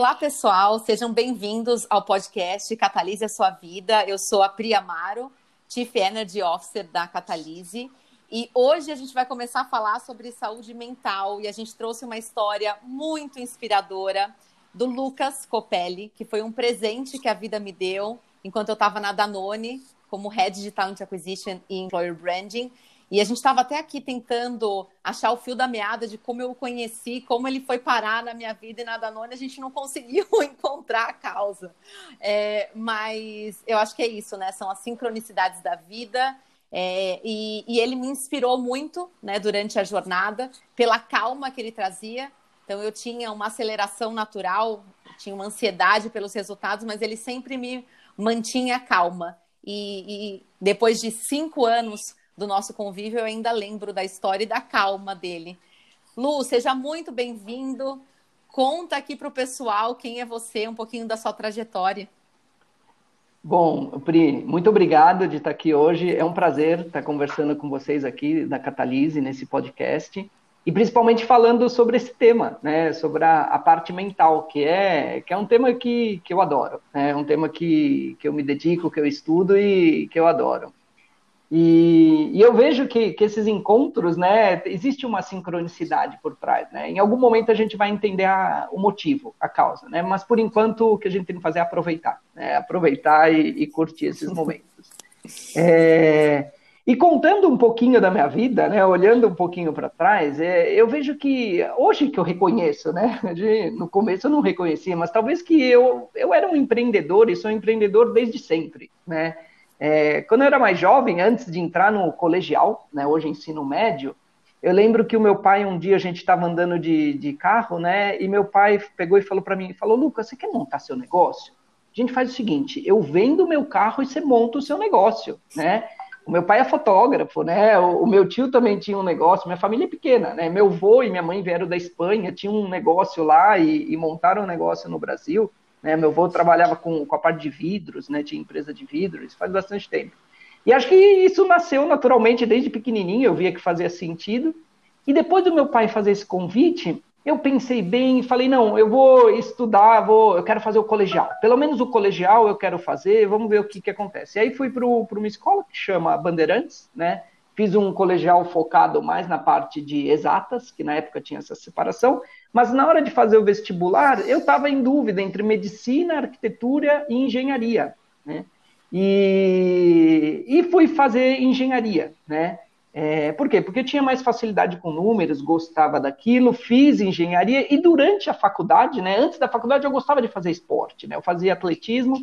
Olá, pessoal, sejam bem-vindos ao podcast Catalise a Sua Vida. Eu sou a Pri Amaro, Chief Energy Officer da Catalise. E hoje a gente vai começar a falar sobre saúde mental e a gente trouxe uma história muito inspiradora do Lucas Copelli, que foi um presente que a vida me deu enquanto eu estava na Danone como Head de Talent Acquisition e Employer Branding. E a gente estava até aqui tentando achar o fio da meada de como eu o conheci, como ele foi parar na minha vida e na Danone, a gente não conseguiu encontrar a causa. É, mas eu acho que é isso, né? São as sincronicidades da vida. É, e, e, ele me inspirou muito né, durante a jornada, pela calma que ele trazia. Então, eu tinha uma aceleração natural, tinha uma ansiedade pelos resultados, mas ele sempre me mantinha calma. E, e depois de cinco anos do nosso convívio, eu ainda lembro da história e da calma dele. Lu, seja muito bem-vindo. Conta aqui para o pessoal quem é você, um pouquinho da sua trajetória. Bom, Pri, muito obrigado de estar aqui hoje. É um prazer estar conversando com vocês aqui da Catalise nesse podcast e principalmente falando sobre esse tema, né, sobre a, a, parte mental, que é que é um tema que, que eu adoro, né, é um tema que, que eu me dedico, que eu estudo e que eu adoro. E, e, eu vejo que, que, esses encontros, né, existe uma sincronicidade por trás, né? Em algum momento a gente vai entender a, o motivo, a causa, né? Mas por enquanto o que a gente tem que fazer é aproveitar, né? Aproveitar e, e curtir esses momentos. É, e contando um pouquinho da minha vida, né, olhando um pouquinho para trás, é, eu vejo que hoje que eu reconheço, né, de, no começo eu não reconhecia, mas talvez que eu, eu era um empreendedor e sou um empreendedor desde sempre, né. É, quando eu era mais jovem, antes de entrar no colegial, né, hoje ensino médio, eu lembro que o meu pai, um dia a gente estava andando de, de carro, né, e meu pai pegou e falou para mim, falou, Lucas, você quer montar seu negócio? A gente faz o seguinte, eu vendo meu carro e você monta o seu negócio, né? O meu pai é fotógrafo, né? O, o, meu tio também tinha um negócio, minha família é pequena, né? Meu avô e minha mãe vieram da Espanha, tinham um negócio lá e, e montaram um negócio no Brasil. Né? Meu avô trabalhava com, com a parte de vidros, né? tinha empresa de vidros, faz bastante tempo. E acho que isso nasceu naturalmente desde pequenininho, eu via que fazia sentido. E depois do meu pai fazer esse convite, eu pensei bem e falei, não, eu vou estudar, vou, eu quero fazer o colegial. Pelo menos o colegial eu quero fazer, vamos ver o que, que acontece. E aí fui para uma escola que chama Bandeirantes, né? Fiz um colegial focado mais na parte de exatas, que na época tinha essa separação, mas na hora de fazer o vestibular, eu estava em dúvida entre medicina, arquitetura e engenharia, né? E, e fui fazer engenharia, né? É, por quê? Porque tinha mais facilidade com números, gostava daquilo, fiz engenharia e durante a faculdade, né? Antes da faculdade eu gostava de fazer esporte, né? Eu fazia atletismo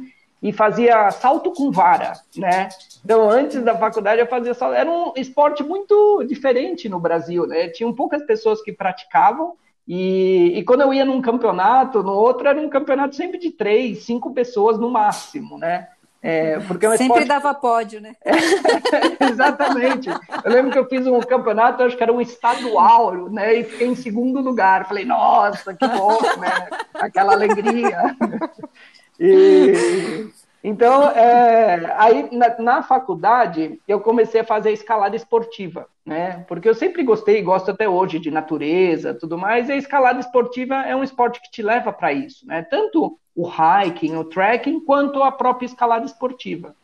e fazia salto com vara, né? Então, antes da faculdade eu fazia salto. Era um esporte muito diferente no Brasil, né? Tinham poucas pessoas que praticavam e, e, quando eu ia num campeonato, no outro era um campeonato sempre de três, cinco pessoas no máximo, né? É, porque é um sempre esporte... dava pódio, né? exatamente. Eu lembro que eu fiz um campeonato, acho que era um estadual, né? E fiquei em segundo lugar. Falei, nossa, que bom, né? Aquela alegria. E, então, é, aí na, na, faculdade, eu comecei a fazer escalada esportiva, né? Porque eu sempre gostei, gosto até hoje de natureza, tudo mais, e a escalada esportiva é um esporte que te leva para isso, né? Tanto o hiking, o trekking, quanto a própria escalada esportiva.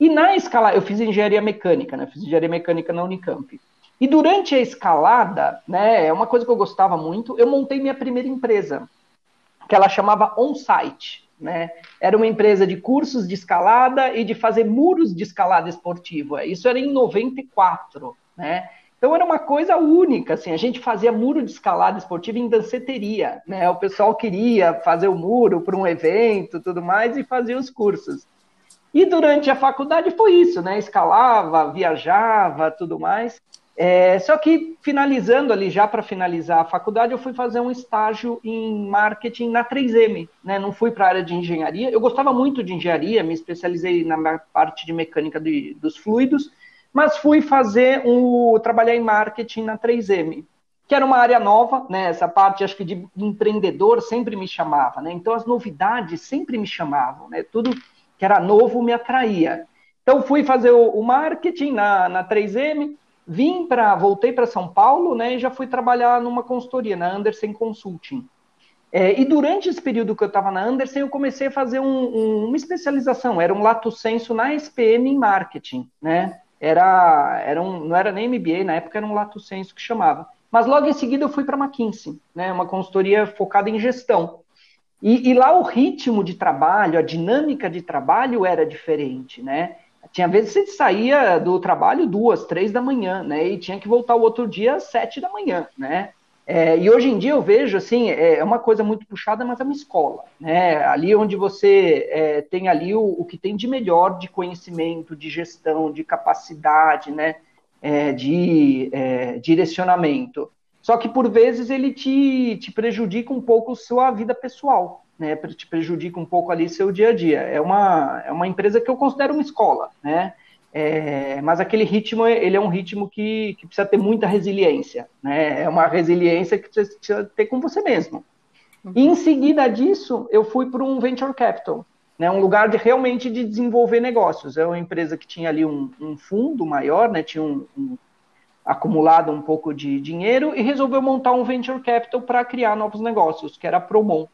E na escalada, eu fiz engenharia mecânica, né? Fiz engenharia mecânica na Unicamp. E durante a escalada, né, é uma coisa que eu gostava muito, eu montei minha primeira empresa, que ela chamava On-Site. Né? Era uma empresa de cursos de escalada e de fazer muros de escalada esportiva. Isso era em 94, né? Então era uma coisa única, assim, a gente fazia muro de escalada esportiva em danceteria, né? O pessoal queria fazer o muro para um evento, tudo mais e fazia os cursos. E durante a faculdade foi isso, né? Escalava, viajava, tudo mais. É, só que finalizando ali, já para finalizar a faculdade, eu fui fazer um estágio em marketing na 3M, né? Não fui para a área de engenharia. Eu gostava muito de engenharia, me especializei na parte de mecânica de, dos fluidos, mas fui fazer um trabalhar em marketing na 3M, que era uma área nova, né? Essa parte acho que de empreendedor sempre me chamava, né? Então as novidades sempre me chamavam, né? Tudo que era novo me atraía. Então fui fazer o, o marketing na, na 3M Vim para, voltei para São Paulo, né, e já fui trabalhar numa consultoria, na Anderson Consulting. É, e durante esse período que eu estava na Anderson, eu comecei a fazer um, um, uma especialização, era um lato senso na SPM em marketing, né? Era, era um, não era nem MBA, na época era um lato senso que chamava. Mas logo em seguida eu fui para a McKinsey, né? Uma consultoria focada em gestão. E, e, lá o ritmo de trabalho, a dinâmica de trabalho era diferente, né? Tinha vezes que você saía do trabalho duas, três da manhã, né? E tinha que voltar o outro dia às sete da manhã, né? É, e hoje em dia eu vejo, assim, é, é uma coisa muito puxada, mas é uma escola, né? Ali onde você é, tem ali o, o, que tem de melhor de conhecimento, de gestão, de capacidade, né? É, de é, direcionamento. Só que por vezes ele te, te prejudica um pouco sua vida pessoal, né? Te prejudica um pouco ali seu dia a dia. É uma, é uma empresa que eu considero uma escola, né? É, mas aquele ritmo, ele é um ritmo que, que, precisa ter muita resiliência, né? É uma resiliência que você precisa ter com você mesmo. Uhum. E em seguida disso, eu fui para um venture capital, né? Um lugar de realmente de desenvolver negócios. É uma empresa que tinha ali um, um fundo maior, né? Tinha um, um, acumulado um pouco de dinheiro e resolveu montar um venture capital para criar novos negócios, que era a Promon.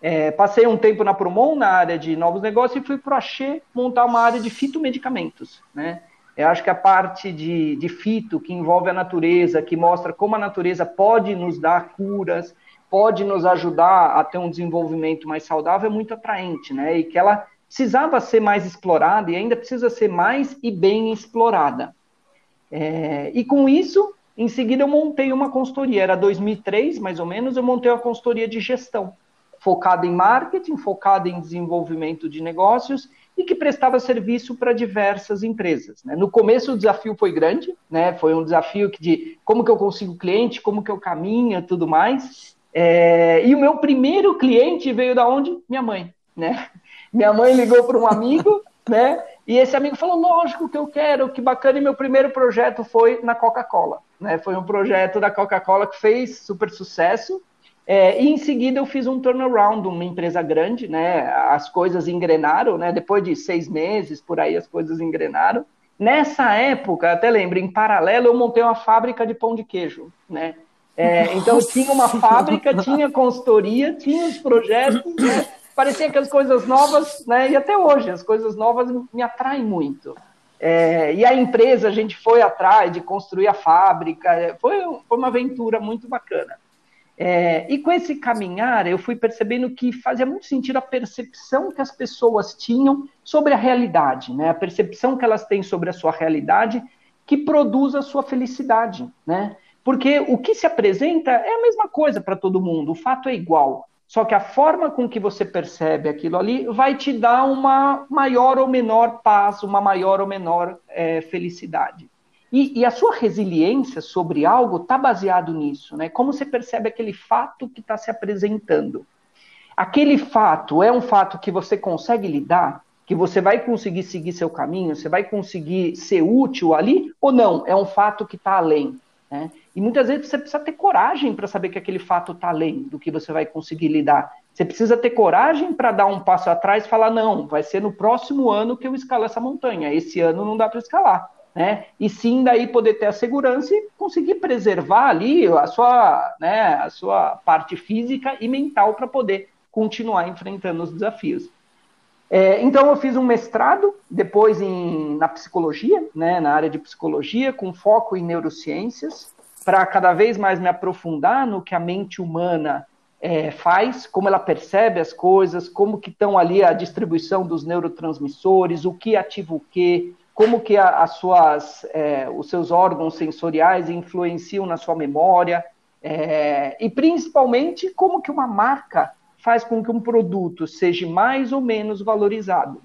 É, passei um tempo na Promon, na área de novos negócios, e fui para a Axê montar uma área de fitomedicamentos. Né? Eu acho que a parte de, de fito, que envolve a natureza, que mostra como a natureza pode nos dar curas, pode nos ajudar a ter um desenvolvimento mais saudável, é muito atraente, né? E que ela precisava ser mais explorada e ainda precisa ser mais e bem explorada. É, e com isso, em seguida, eu montei uma consultoria. Era 2003, mais ou menos, eu montei uma consultoria de gestão focada em marketing, focada em desenvolvimento de negócios e que prestava serviço para diversas empresas. Né? No começo o desafio foi grande, né? foi um desafio de como que eu consigo cliente, como que eu caminho, tudo mais. É... E o meu primeiro cliente veio da onde? Minha mãe, né? Minha mãe ligou para um amigo, né? E esse amigo falou: lógico que eu quero, que bacana. E meu primeiro projeto foi na Coca-Cola, né? Foi um projeto da Coca-Cola que fez super sucesso. É, e em seguida eu fiz um turnaround, uma empresa grande, né? As coisas engrenaram, né? Depois de seis meses, por aí as coisas engrenaram. Nessa época, até lembro, em paralelo eu montei uma fábrica de pão de queijo, né? É, então tinha uma fábrica, tinha consultoria, tinha os projetos, né? parecia que as coisas novas, né? E até hoje as coisas novas me atraem muito. É, e a empresa, a gente foi atrás de construir a fábrica, foi, foi uma aventura muito bacana. É, e com esse caminhar, eu fui percebendo que fazia muito sentido a percepção que as pessoas tinham sobre a realidade, né? A percepção que elas têm sobre a sua realidade que produz a sua felicidade, né? Porque o que se apresenta é a mesma coisa para todo mundo, o fato é igual. Só que a forma com que você percebe aquilo ali vai te dar uma maior ou menor paz, uma maior ou menor é, felicidade. E, e, a sua resiliência sobre algo está baseado nisso, né? Como você percebe aquele fato que está se apresentando. Aquele fato é um fato que você consegue lidar, que você vai conseguir seguir seu caminho, você vai conseguir ser útil ali, ou não? É um fato que está além. Né? E muitas vezes você precisa ter coragem para saber que aquele fato está além do que você vai conseguir lidar. Você precisa ter coragem para dar um passo atrás e falar: não, vai ser no próximo ano que eu escalo essa montanha. Esse ano não dá para escalar né? E sim daí poder ter a segurança e conseguir preservar ali a sua, né, a sua parte física e mental para poder continuar enfrentando os desafios. É, então eu fiz um mestrado depois em, na psicologia, né, na área de psicologia, com foco em neurociências, para cada vez mais me aprofundar no que a mente humana é, faz, como ela percebe as coisas, como que estão ali a distribuição dos neurotransmissores, o que ativa o que, como que a, as suas, é, os seus órgãos sensoriais influenciam na sua memória, é, e principalmente como que uma marca faz com que um produto seja mais ou menos valorizado.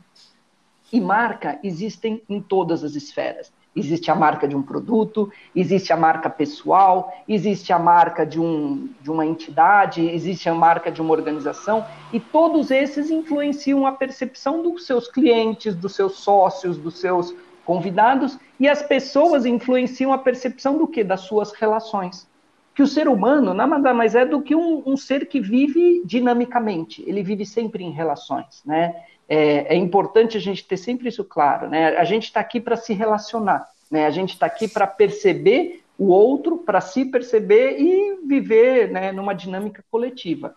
E marca existem em todas as esferas. Existe a marca de um produto, existe a marca pessoal, existe a marca de, um, de uma entidade, existe a marca de uma organização, e todos esses influenciam a percepção dos seus clientes, dos seus sócios, dos seus convidados, e as pessoas influenciam a percepção do que? Das suas relações. Que o ser humano nada mais é do que um, um ser que vive dinamicamente, ele vive sempre em relações, né? é, é importante a gente ter sempre isso claro, né? A gente está aqui para se relacionar, né? A gente está aqui para perceber o outro, para se perceber e viver né, numa dinâmica coletiva.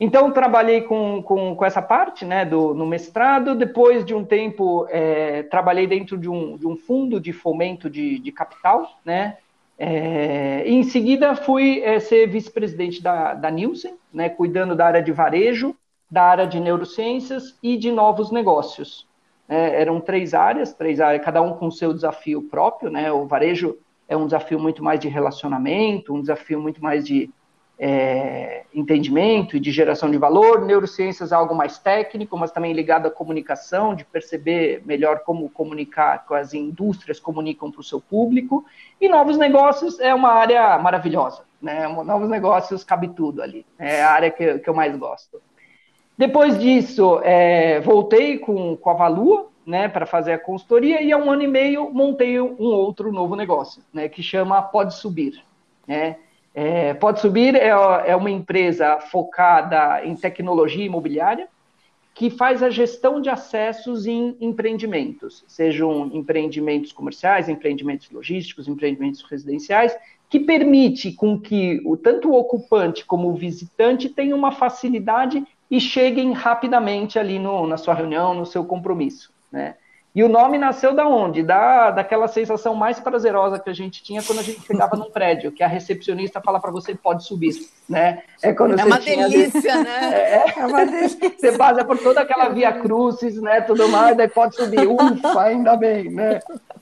Então, trabalhei com, com, com, essa parte né, do, no mestrado. Depois de um tempo, é, trabalhei dentro de um, de um fundo de fomento de, de capital. Né? É, em seguida, fui é, ser vice-presidente da, da Nielsen, né, cuidando da área de varejo, da área de neurociências e de novos negócios. É, eram três áreas, três áreas, cada um com seu desafio próprio. Né? O varejo é um desafio muito mais de relacionamento, um desafio muito mais de é, entendimento e de geração de valor, neurociências é algo mais técnico, mas também ligado à comunicação, de perceber melhor como comunicar, com as indústrias comunicam para o seu público, e novos negócios é uma área maravilhosa, né? Novos negócios cabe tudo ali, é a área que, que eu mais gosto. Depois disso, é, voltei com, com a Valua, né, para fazer a consultoria, e há um ano e meio montei um outro novo negócio, né, que chama Pode Subir, né, é, Pode Subir é, é uma empresa focada em tecnologia imobiliária que faz a gestão de acessos em empreendimentos, sejam empreendimentos comerciais, empreendimentos logísticos, empreendimentos residenciais, que permite com que o, tanto o ocupante como o visitante tenham uma facilidade e cheguem rapidamente ali no, na sua reunião, no seu compromisso. Né? E o nome nasceu da onde? Da, daquela sensação mais prazerosa que a gente tinha quando a gente chegava num prédio, que a recepcionista fala para você pode subir, né? É, quando é uma delícia, ali... né? É, é, uma delícia. Você passa por toda aquela via crucis, né? Tudo mais, daí pode subir. Ufa, ainda bem, né?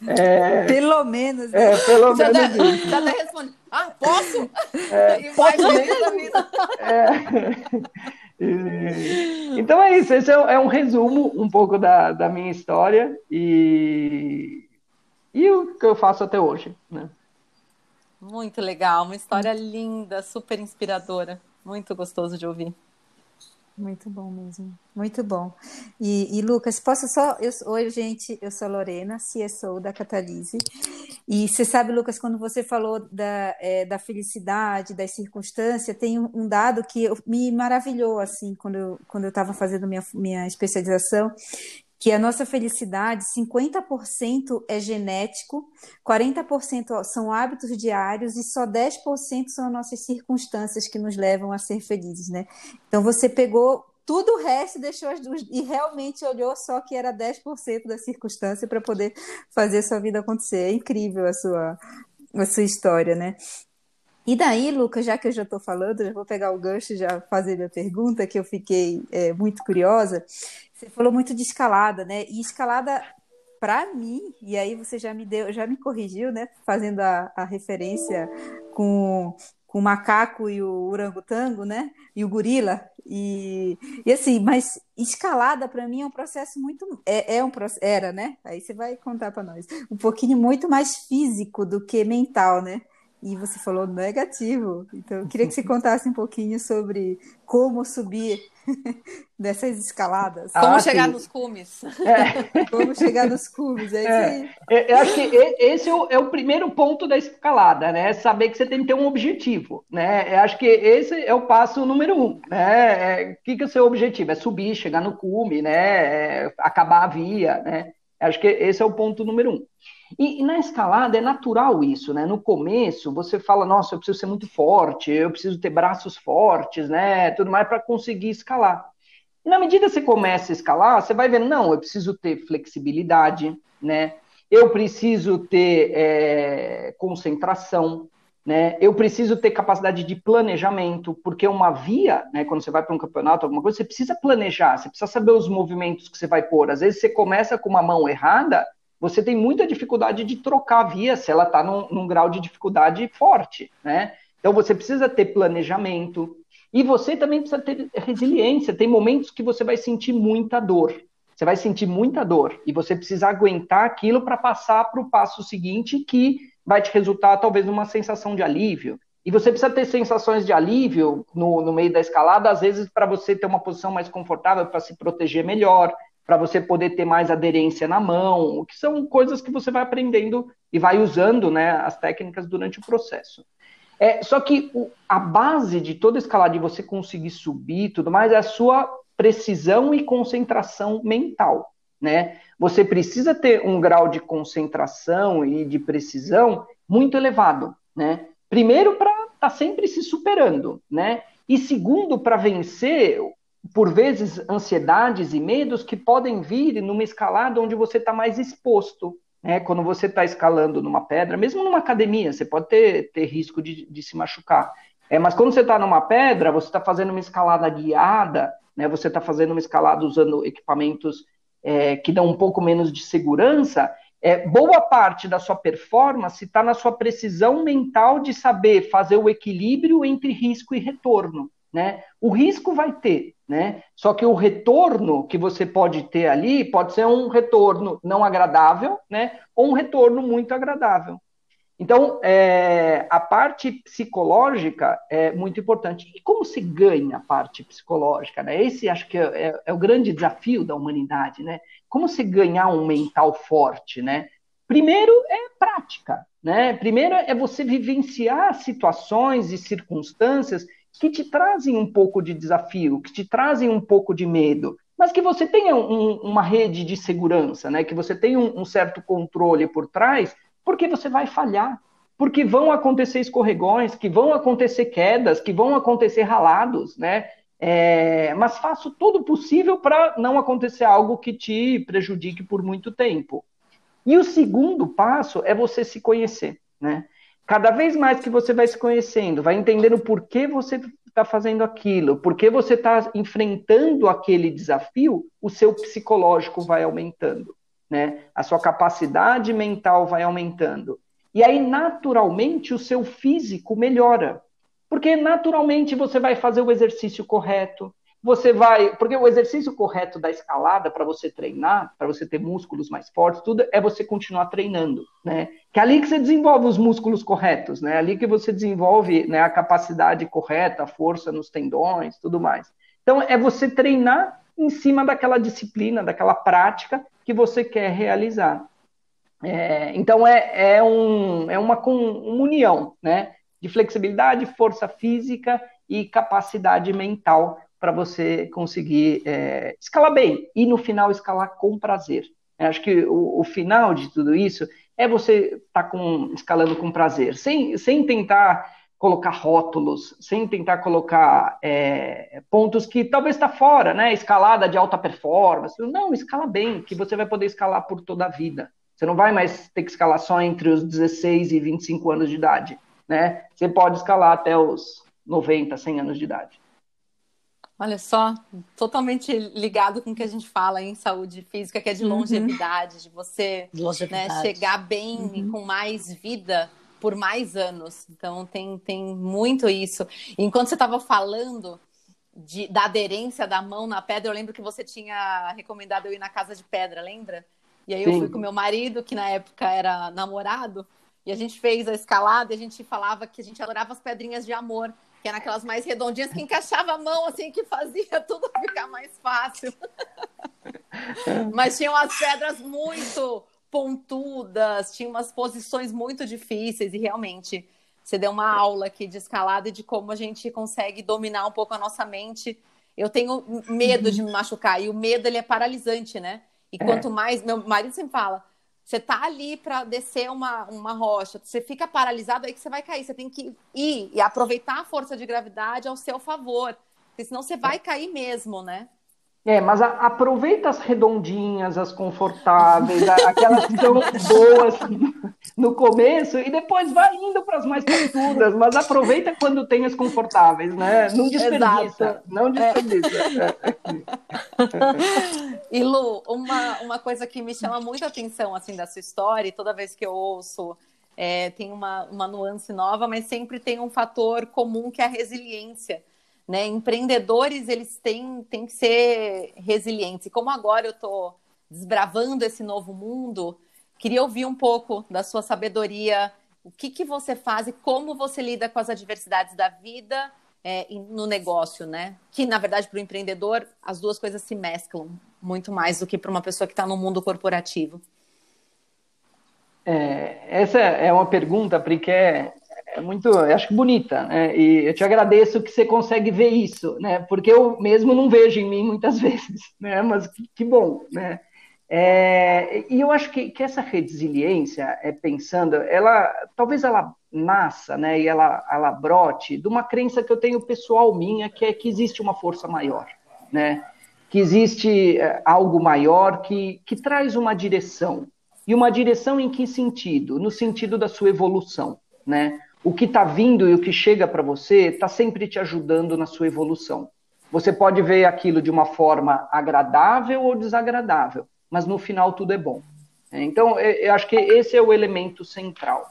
É... Pelo menos. É, pelo já menos. Dá, já até responde. Ah, posso? É, posso? vida. É. Então é isso, esse é, é, um resumo um pouco da, da minha história e, e o que eu faço até hoje. Né? Muito legal, uma história linda, super inspiradora, muito gostoso de ouvir. Muito bom mesmo, muito bom. E, e Lucas, posso só. Eu, oi, gente, eu sou Lorena, CSO da Catalise. E você sabe, Lucas, quando você falou da, é, da felicidade, das circunstâncias, tem um dado que me maravilhou, assim, quando eu estava quando eu fazendo minha, minha especialização, que a nossa felicidade, 50% é genético, 40% são hábitos diários e só 10% são as nossas circunstâncias que nos levam a ser felizes, né? Então você pegou tudo o resto deixou as duas e realmente olhou só que era 10% da circunstância para poder fazer sua vida acontecer. É incrível a sua a sua história, né? E daí, Lucas, já que eu já estou falando, já vou pegar o gancho e já fazer minha pergunta, que eu fiquei é, muito curiosa. Você falou muito de escalada, né? E escalada, para mim, e aí você já me deu, já me corrigiu, né? Fazendo a, a referência com, com o macaco e o orangotango, né? E o gorila. E, e assim, mas escalada para mim é um processo muito. É, é um era, né? Aí você vai contar para nós. Um pouquinho muito mais físico do que mental, né? E você falou negativo. Então, eu queria que você contasse um pouquinho sobre como subir dessas escaladas. Ah, como chegar sim. nos cumes. É. Como chegar nos cumes. É, é. Eu acho que esse é o, é o, primeiro ponto da escalada, né? Saber que você tem que ter um objetivo, né? Eu acho que esse é o passo número um, né? É, o que, que é o seu objetivo? É subir, chegar no cume, né? É acabar a via, né? Acho que esse é o ponto número um. E, e, na escalada é natural isso, né? No começo você fala, nossa, eu preciso ser muito forte, eu preciso ter braços fortes, né? Tudo mais para conseguir escalar. E na medida que você começa a escalar, você vai vendo, não, eu preciso ter flexibilidade, né? Eu preciso ter é, concentração, né? Eu preciso ter capacidade de planejamento, porque uma via, né, quando você vai para um campeonato, alguma coisa, você precisa planejar, você precisa saber os movimentos que você vai pôr. Às vezes você começa com uma mão errada, você tem muita dificuldade de trocar a via se ela está num, num, grau de dificuldade forte, né? Então você precisa ter planejamento e você também precisa ter resiliência. Tem momentos que você vai sentir muita dor. Você vai sentir muita dor e você precisa aguentar aquilo para passar para o passo seguinte que vai te resultar talvez numa sensação de alívio. E você precisa ter sensações de alívio no, no meio da escalada, às vezes para você ter uma posição mais confortável, para se proteger melhor, para você poder ter mais aderência na mão, que são coisas que você vai aprendendo e vai usando né, as técnicas durante o processo. É, só que o, a base de toda escalada de você conseguir subir tudo mais é a sua precisão e concentração mental. Né? Você precisa ter um grau de concentração e de precisão muito elevado. Né? Primeiro, para estar tá sempre se superando, né? E segundo, para vencer, por vezes, ansiedades e medos que podem vir numa escalada onde você está mais exposto. Né? Quando você está escalando numa pedra, mesmo numa academia, você pode ter, ter risco de, de se machucar. É, mas quando você está numa pedra, você está fazendo uma escalada guiada, né? você está fazendo uma escalada usando equipamentos é, que dão um pouco menos de segurança, é, boa parte da sua performance está na sua precisão mental de saber fazer o equilíbrio entre risco e retorno. Né? O risco vai ter, né? Só que o retorno que você pode ter ali pode ser um retorno não agradável, né? Ou um retorno muito agradável. Então, é, a parte psicológica é muito importante. E como se ganha a parte psicológica? Né? Esse acho que é, é, é, o grande desafio da humanidade, né? Como se ganhar um mental forte, né? Primeiro é prática, né? Primeiro é você vivenciar situações e circunstâncias que te trazem um pouco de desafio, que te trazem um pouco de medo, mas que você tenha um, uma rede de segurança, né? Que você tenha um, um certo controle por trás porque você vai falhar. Porque vão acontecer escorregões, que vão acontecer quedas, que vão acontecer ralados, né? É, mas faço todo o possível para não acontecer algo que te prejudique por muito tempo. E o segundo passo é você se conhecer, né? Cada vez mais que você vai se conhecendo, vai entendendo por que você está fazendo aquilo, por que você está enfrentando aquele desafio, o seu psicológico vai aumentando né? A sua capacidade mental vai aumentando. E aí, naturalmente, o seu físico melhora. Porque naturalmente você vai fazer o exercício correto, você vai. Porque o exercício correto da escalada para você treinar, para você ter músculos mais fortes, tudo é você continuar treinando, né? Que é ali que você desenvolve os músculos corretos, né? É ali que você desenvolve né, a capacidade correta, a força nos tendões, tudo mais. Então, é você treinar em cima daquela disciplina, daquela prática que você quer realizar. É, então é, é, um, é uma, uma união né, de flexibilidade, força física e capacidade mental para você conseguir é, escalar bem e no final escalar com prazer. Eu acho que o, o, final de tudo isso é você estar tá escalando com prazer, sem, sem tentar colocar rótulos, sem tentar colocar é, pontos que talvez está fora, né? Escalada de alta performance. Não, escala bem, que você vai poder escalar por toda a vida. Você não vai mais ter que escalar só entre os 16 e 25 anos de idade, né? Você pode escalar até os 90, 100 anos de idade. Olha só, totalmente ligado com o que a gente fala em saúde física, que é de uhum. longevidade, uhum. de você longevidade. Né, chegar bem uhum. e com mais vida por mais anos. Então tem, tem muito isso. Enquanto você estava falando de, da aderência da mão na pedra, eu lembro que você tinha recomendado eu ir na casa de pedra, lembra? E aí Sim. eu fui com meu marido, que na época era namorado, e a gente fez a escalada e a gente falava que a gente adorava as pedrinhas de amor, que eram aquelas mais redondinhas que encaixava a mão, assim, que fazia tudo ficar mais fácil. Mas tinham as pedras muito pontudas, tinha umas posições muito difíceis e realmente você deu uma aula aqui de escalada e de como a gente consegue dominar um pouco a nossa mente. Eu tenho medo de me machucar e o medo ele é paralisante, né? E é. quanto mais meu marido sempre fala, você tá ali para descer uma, uma rocha, você fica paralisado aí que você vai cair, você tem que ir e aproveitar a força de gravidade ao seu favor, porque senão você vai cair mesmo, né? É, mas a, aproveita as redondinhas, as confortáveis, aquelas que são boas no começo e depois vai indo para as mais pontudas, mas aproveita quando tem as confortáveis, né? Não desperdiça, Exato. não desperdiça. É. e Lu, uma, uma coisa que me chama muita atenção assim da sua história, e toda vez que eu ouço é, tem uma, uma nuance nova, mas sempre tem um fator comum que é a resiliência. Né? Empreendedores, eles têm, têm que ser resilientes. E como agora eu estou desbravando esse novo mundo, queria ouvir um pouco da sua sabedoria, o que, que você faz e como você lida com as adversidades da vida é, no negócio, né? Que, na verdade, para o empreendedor, as duas coisas se mesclam muito mais do que para uma pessoa que está no mundo corporativo. É, essa é uma pergunta, porque é, é muito, eu acho bonita, né? E eu te agradeço que você consegue ver isso, né? Porque eu mesmo não vejo em mim muitas vezes, né? Mas que, que bom, né? É, e eu acho que, que, essa resiliência, é, pensando, ela talvez ela nasça, né, e ela, ela brote de uma crença que eu tenho pessoal minha, que é que existe uma força maior, né, que existe é, algo maior que, que traz uma direção. E uma direção em que sentido? No sentido da sua evolução, né? O que está vindo e o que chega para você está sempre te ajudando na sua evolução. Você pode ver aquilo de uma forma agradável ou desagradável, mas no final tudo é bom. Então, eu acho que esse é o elemento central.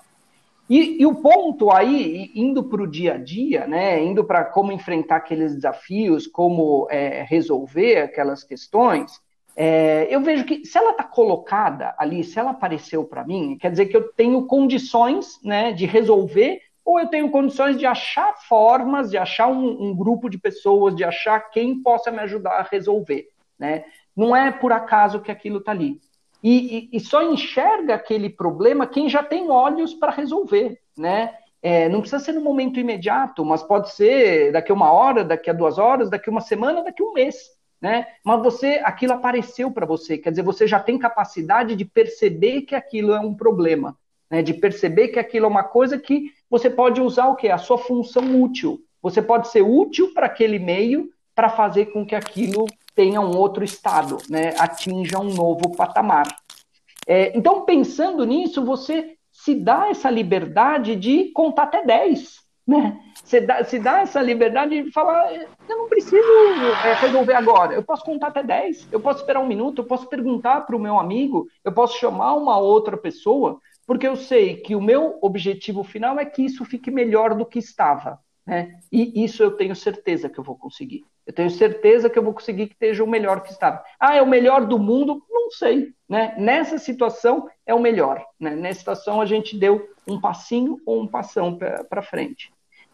E, e o ponto aí, indo para o dia a dia, né, indo para como enfrentar aqueles desafios, como é, resolver aquelas questões, é, eu vejo que se ela está colocada ali, se ela apareceu para mim, quer dizer que eu tenho condições né, de resolver, ou eu tenho condições de achar formas, de achar um, um grupo de pessoas, de achar quem possa me ajudar a resolver. Né? Não é por acaso que aquilo está ali. E, e, e, só enxerga aquele problema quem já tem olhos para resolver, né? É, não precisa ser no momento imediato, mas pode ser daqui a uma hora, daqui a duas horas, daqui a uma semana, daqui a um mês, né? Mas você, aquilo apareceu para você, quer dizer, você já tem capacidade de perceber que aquilo é um problema, né? De perceber que aquilo é uma coisa que você pode usar o quê? A sua função útil. Você pode ser útil para aquele meio para fazer com que aquilo tenha um outro estado, né, atinja um novo patamar. É, então, pensando nisso, você se dá essa liberdade de contar até 10. Né? Você dá, se dá essa liberdade de falar, eu não preciso é, resolver agora, eu posso contar até 10, eu posso esperar um minuto, eu posso perguntar para o meu amigo, eu posso chamar uma outra pessoa, porque eu sei que o meu objetivo final é que isso fique melhor do que estava. Né? E isso eu tenho certeza que eu vou conseguir. Eu tenho certeza que eu vou conseguir que esteja o melhor que estava. Ah, é o melhor do mundo? Não sei. Né? Nessa situação é o melhor. Né? Nessa situação a gente deu um passinho ou um passão para frente.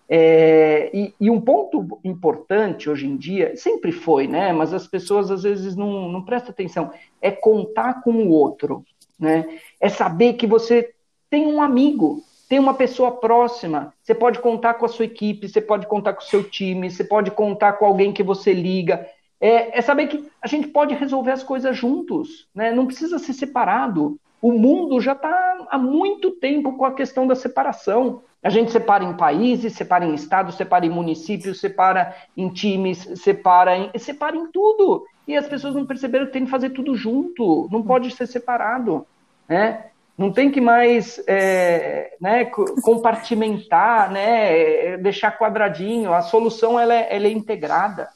É, e, e, um ponto importante hoje em dia, sempre foi, né? Mas as pessoas às vezes não, não prestam atenção, é contar com o outro, né? É saber que você tem um amigo, tem uma pessoa próxima. Você pode contar com a sua equipe, você pode contar com o seu time, você pode contar com alguém que você liga. É, é saber que a gente pode resolver as coisas juntos, né? não precisa ser separado. O mundo já está há muito tempo com a questão da separação. A gente separa em países, separa em estados, separa em municípios, separa em times, separa em, separa em tudo. E as pessoas não perceberam que tem que fazer tudo junto, não pode ser separado. Né? Não tem que mais é, né, compartimentar, né, deixar quadradinho. A solução ela é, ela é, integrada.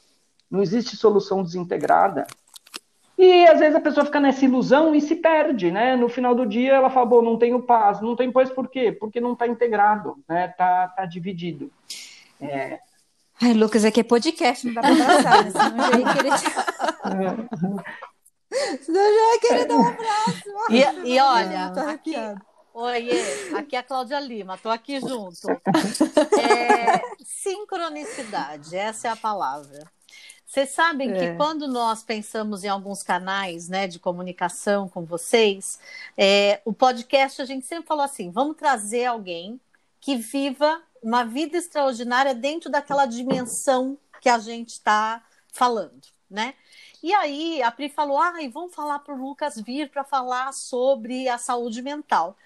Não existe solução desintegrada. E às vezes a pessoa fica nessa ilusão e se perde, né? No final do dia ela fala, bom, não tenho paz. Não tem paz por quê? Porque não está integrado, né? Tá, tá dividido. É... Ai, Lucas, aqui é podcast, não dá para abraçar, né? Já ia querer... Senão eu já ia querer dar um abraço. E, e olha, aqui, Oiê, aqui é a Cláudia Lima, estou aqui junto. É, sincronicidade, essa é a palavra. Vocês sabem é. que quando nós pensamos em alguns canais né, de comunicação com vocês, é, o podcast a gente sempre falou assim: vamos trazer alguém que viva uma vida extraordinária dentro daquela dimensão que a gente está falando, né? E aí a Pri falou: ai, ah, vamos falar para o Lucas vir para falar sobre a saúde mental.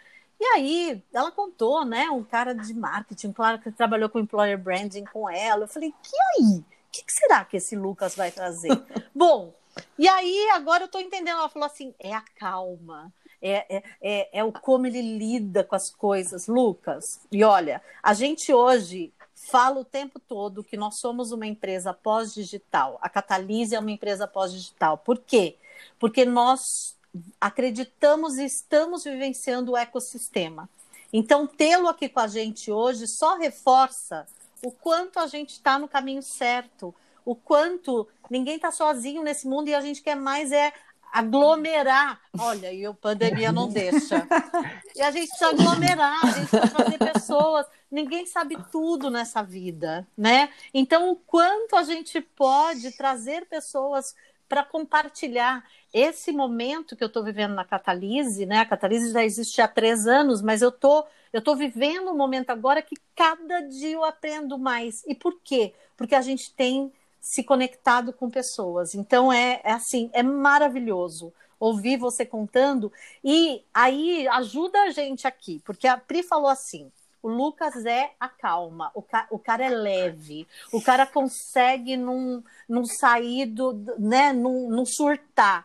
E aí ela contou, né? Um cara de marketing, claro que trabalhou com employer branding com ela. Eu falei, que aí? O que, que será que esse Lucas vai trazer? Bom, e aí agora eu estou entendendo. Ela falou assim: é a calma. É, é, é, é, o como ele lida com as coisas, Lucas. E olha, a gente hoje fala o tempo todo que nós somos uma empresa pós-digital. A Catalise é uma empresa pós-digital. Por quê? Porque nós acreditamos e estamos vivenciando o ecossistema. Então, tê-lo aqui com a gente hoje só reforça o quanto a gente está no caminho certo, o quanto ninguém está sozinho nesse mundo e a gente quer mais é aglomerar. Olha, e a pandemia não deixa. E a gente precisa aglomerar, a gente precisa trazer pessoas. Ninguém sabe tudo nessa vida, né? Então, o quanto a gente pode trazer pessoas para compartilhar esse momento que eu estou vivendo na Catalise, né? A Catalise já existe há três anos, mas eu tô, eu tô vivendo um momento agora que cada dia eu aprendo mais. E por quê? Porque a gente tem se conectado com pessoas. Então é, é assim, é maravilhoso. ouvir você contando. E aí ajuda a gente aqui, porque a Pri falou assim: o Lucas é a calma, o, ca o cara é leve, o cara consegue não, sair do, né, não, surtar.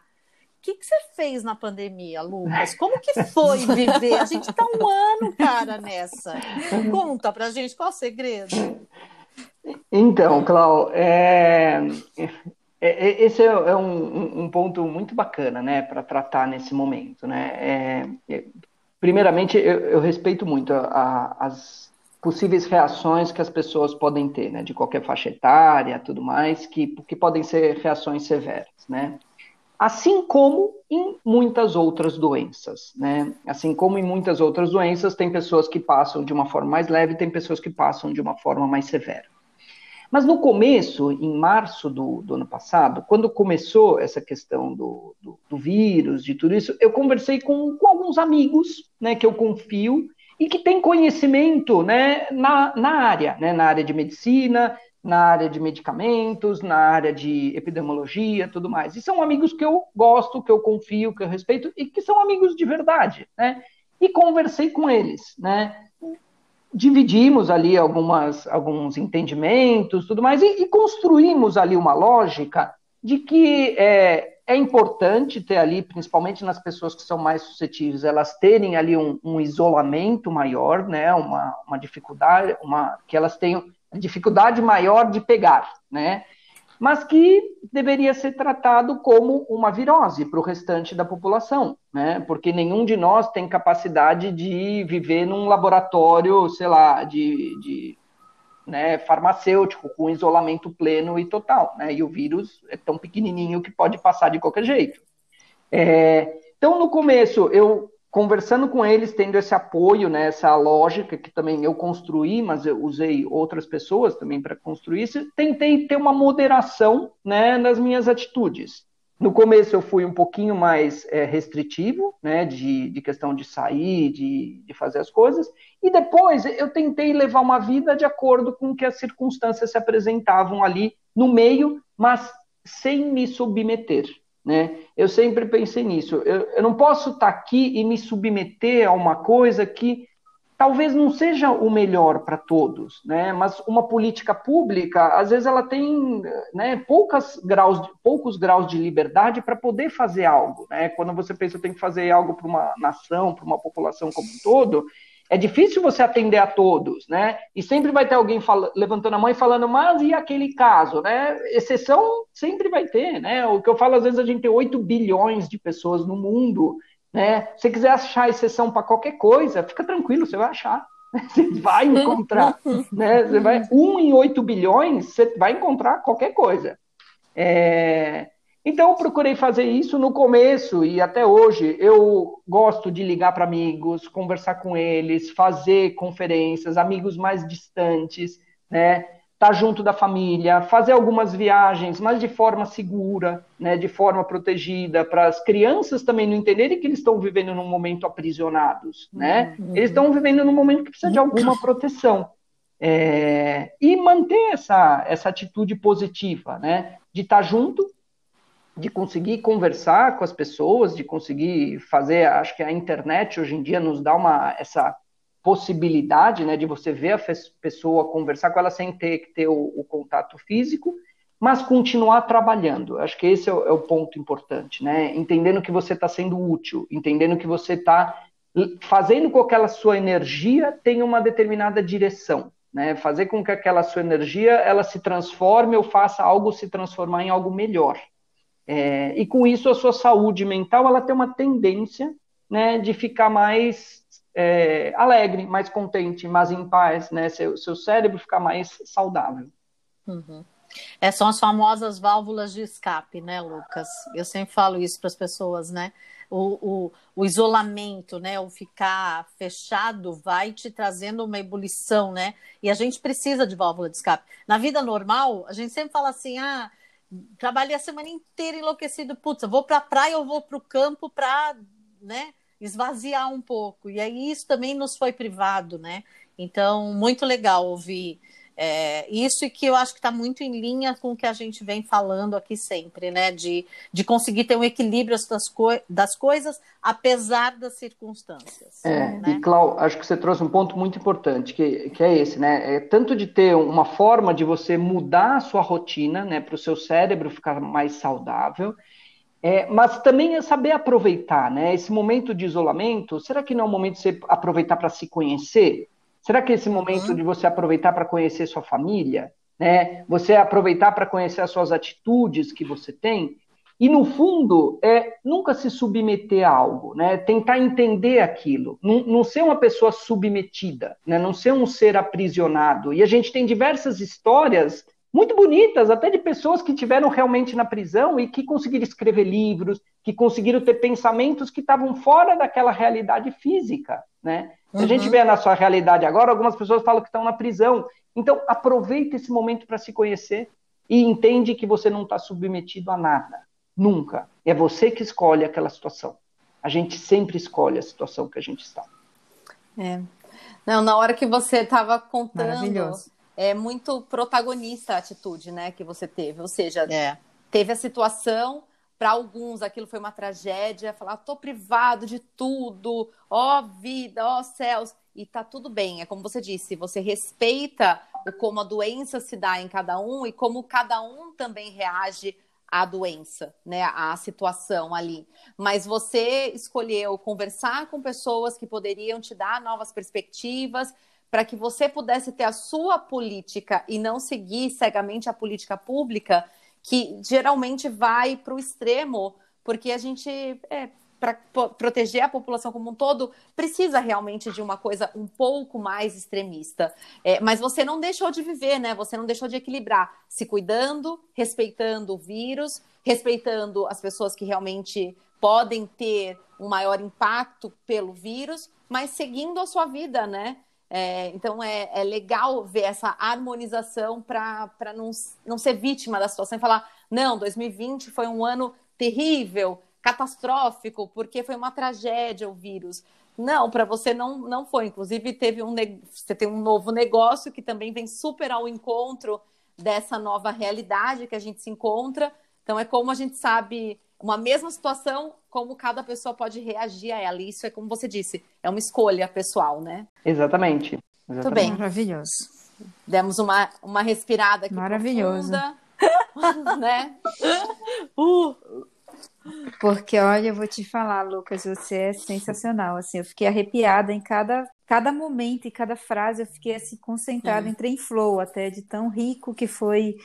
O que, que você fez na pandemia, Lucas? Como que foi viver? A gente tá um ano, cara, nessa. Conta pra gente qual o segredo. Então, Clau, é, é, é, esse é um, um, ponto muito bacana, né, para tratar nesse momento, né. É, é primeiramente, eu, eu respeito muito a, a, as possíveis reações que as pessoas podem ter, né, de qualquer faixa etária, tudo mais, que, que podem ser reações severas, né. Assim como em muitas outras doenças, né? Assim como em muitas outras doenças, tem pessoas que passam de uma forma mais leve, tem pessoas que passam de uma forma mais severa. Mas no começo, em março do, do ano passado, quando começou essa questão do, do, do, vírus, de tudo isso, eu conversei com, com alguns amigos, né, que eu confio e que têm conhecimento, né, na, na área, né, na área de medicina, na área de medicamentos, na área de epidemiologia, tudo mais. E são amigos que eu gosto, que eu confio, que eu respeito e que são amigos de verdade, né? E conversei com eles, né? Dividimos ali algumas, alguns entendimentos, tudo mais, e, e construímos ali uma lógica de que é, é, importante ter ali, principalmente nas pessoas que são mais suscetíveis, elas terem ali um, um isolamento maior, né, uma, uma dificuldade, uma, que elas tenham dificuldade maior de pegar, né, mas que deveria ser tratado como uma virose para o restante da população, né? Porque nenhum de nós tem capacidade de viver num laboratório, sei lá, de, de né, farmacêutico, com isolamento pleno e total, né? E o vírus é tão pequenininho que pode passar de qualquer jeito. É, então, no começo, eu conversando com eles, tendo esse apoio, né, essa lógica que também eu construí, mas eu usei outras pessoas também para construir isso, tentei ter uma moderação né, nas minhas atitudes. No começo eu fui um pouquinho mais é, restritivo, né, de, de, questão de sair, de, de fazer as coisas, e depois eu tentei levar uma vida de acordo com que as circunstâncias se apresentavam ali no meio, mas sem me submeter. Né? Eu sempre pensei nisso. Eu, eu não posso estar tá aqui e me submeter a uma coisa que talvez não seja o melhor para todos, né? Mas uma política pública, às vezes, ela tem né, poucas graus, poucos graus de liberdade para poder fazer algo, né? Quando você pensa tem que fazer algo para uma nação, para uma população como um todo, é difícil você atender a todos, né? E sempre vai ter alguém fala, levantando a mão e falando, mas e aquele caso, né? Exceção sempre vai ter, né? O que eu falo, às vezes a gente tem 8 bilhões de pessoas no mundo, né? Se você quiser achar exceção para qualquer coisa, fica tranquilo, você vai achar. Você vai encontrar, né? Você vai, um em 8 bilhões, você vai encontrar qualquer coisa. É, então, eu procurei fazer isso no começo e até hoje. Eu gosto de ligar para amigos, conversar com eles, fazer conferências, amigos mais distantes, né? Estar tá junto da família, fazer algumas viagens, mas de forma segura, né? de forma protegida, para as crianças também não entenderem que eles estão vivendo num momento aprisionados, né? Uhum. Eles estão vivendo num momento que precisa de alguma proteção. É... e manter essa, essa atitude positiva, né? De estar tá junto, de conseguir conversar com as pessoas, de conseguir fazer, acho que a internet hoje em dia nos dá uma essa possibilidade, né, de você ver a pessoa, conversar com ela sem ter que ter o, o contato físico, mas continuar trabalhando. Acho que esse é o, é o ponto importante, né? Entendendo que você está sendo útil, entendendo que você está fazendo com que aquela sua energia tenha uma determinada direção, né? Fazer com que aquela sua energia ela se transforme ou faça algo se transformar em algo melhor. É, e com isso a sua saúde mental ela tem uma tendência né, de ficar mais é, alegre, mais contente, mais em paz, né? Seu, seu cérebro ficar mais saudável. Uhum. É, são as famosas válvulas de escape, né, Lucas? Eu sempre falo isso para as pessoas, né? O, o, o, isolamento, né? O ficar fechado vai te trazendo uma ebulição, né? E a gente precisa de válvula de escape. Na vida normal, a gente sempre fala assim, ah, trabalhei a semana inteira enlouquecido, putz, eu vou para a praia, eu vou para o campo para, né, esvaziar um pouco. E aí isso também nos foi privado, né? Então, muito legal ouvir É, isso e que eu acho que está muito em linha com o que a gente vem falando aqui sempre, né? De, de conseguir ter um equilíbrio das, co das coisas, apesar das circunstâncias. É, né? e Clau, acho que você trouxe um ponto muito importante, que, que é esse, né? É tanto de ter uma forma de você mudar a sua rotina, né, para o seu cérebro ficar mais saudável, é, mas também é saber aproveitar, né? Esse momento de isolamento, será que não é um momento de você aproveitar para se conhecer? Será que esse momento uhum. de você aproveitar para conhecer sua família, né? Você aproveitar para conhecer as suas atitudes que você tem? E no fundo, é nunca se submeter a algo, né? Tentar entender aquilo, não, não ser uma pessoa submetida, né? Não ser um ser aprisionado. E a gente tem diversas histórias muito bonitas, até de pessoas que tiveram realmente na prisão e que conseguiram escrever livros, que conseguiram ter pensamentos que estavam fora daquela realidade física, né? Se uhum. a gente uhum. vê na sua realidade agora, algumas pessoas falam que estão na prisão. Então, aproveita esse momento para se conhecer e entende que você não está submetido a nada. Nunca. É você que escolhe aquela situação. A gente sempre escolhe a situação que a gente está. É. Não, na hora que você estava contando, é muito protagonista a atitude, né, que você teve. Ou seja, é. teve a situação, para alguns aquilo foi uma tragédia, falar, tô privado de tudo, ó vida, ó céus, e tá tudo bem. É como você disse, você respeita o como a doença se dá em cada um e como cada um também reage à doença, né, à situação ali. Mas você escolheu conversar com pessoas que poderiam te dar novas perspectivas para que você pudesse ter a sua política e não seguir cegamente a política pública, que geralmente vai para o extremo, porque a gente, é, para proteger a população como um todo, precisa realmente de uma coisa um pouco mais extremista. É, mas você não deixou de viver, né? Você não deixou de equilibrar, se cuidando, respeitando o vírus, respeitando as pessoas que realmente podem ter um maior impacto pelo vírus, mas seguindo a sua vida, né? É, então é, é, legal ver essa harmonização para não, não ser vítima da situação e falar: não, 2020 foi um ano terrível, catastrófico, porque foi uma tragédia o vírus. Não, para você não, não foi. Inclusive, teve um, você tem um novo negócio que também vem super ao encontro dessa nova realidade que a gente se encontra. Então, é como a gente sabe uma mesma situação, como cada pessoa pode reagir a ela. Isso é como você disse, é uma escolha pessoal, né? Exatamente. Exatamente. Muito bem. Maravilhoso. Demos uma, uma respirada aqui Maravilhoso. profunda, né? Uh. Porque, olha, eu vou te falar, Lucas, você é sensacional, assim, eu fiquei arrepiada em cada, cada momento e cada frase, eu fiquei, assim, concentrada, hum. entrei em flow até, de tão rico que foi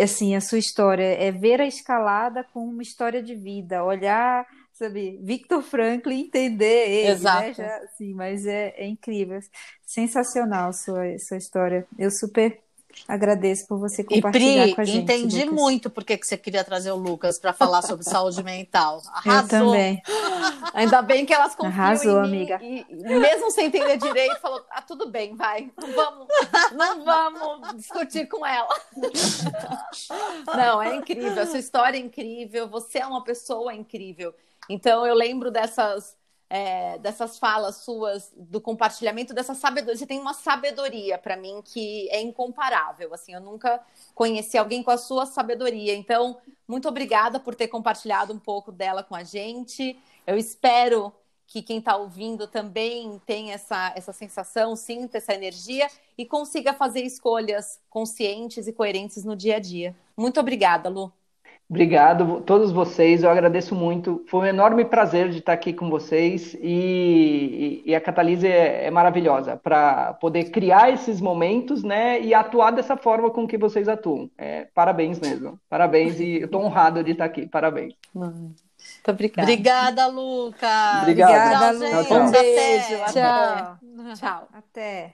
assim, a sua história, é ver a escalada com uma história de vida, olhar, sabe, Victor Franklin, entender ele, né, Exato. né? Já, assim, mas é, é incrível, sensacional sua, sua história. Eu super Agradeço por você compartilhar Pri, com a gente. Entendi Lucas. muito porque que você queria trazer o Lucas para falar sobre saúde mental. Arrasou. Eu também. Ainda bem que elas confiam Arrasou, em mim, amiga. E, mesmo sem entender direito, falou: ah, tudo bem, vai. Não vamos, não vamos discutir com ela. Não, é incrível. A sua história é incrível. Você é uma pessoa incrível. Então eu lembro dessas é, dessas falas suas, do compartilhamento dessa sabedoria. Você tem uma sabedoria para mim que é incomparável. Assim, eu nunca conheci alguém com a sua sabedoria. Então, muito obrigada por ter compartilhado um pouco dela com a gente. Eu espero que quem está ouvindo também tenha essa, essa sensação, sinta essa energia e consiga fazer escolhas conscientes e coerentes no dia a dia. Muito obrigada, Lu. Obrigado, todos vocês, eu agradeço muito. Foi um enorme prazer de estar aqui com vocês e, e, e a Catalise é, é maravilhosa para poder criar esses momentos né, e atuar dessa forma com que vocês atuam. É, parabéns mesmo, parabéns e eu estou honrado de estar aqui, parabéns. Muito obrigada. Obrigada, Luca. Obrigada, Obrigada, Luca. Um beijo. Tchau. Tchau. Até.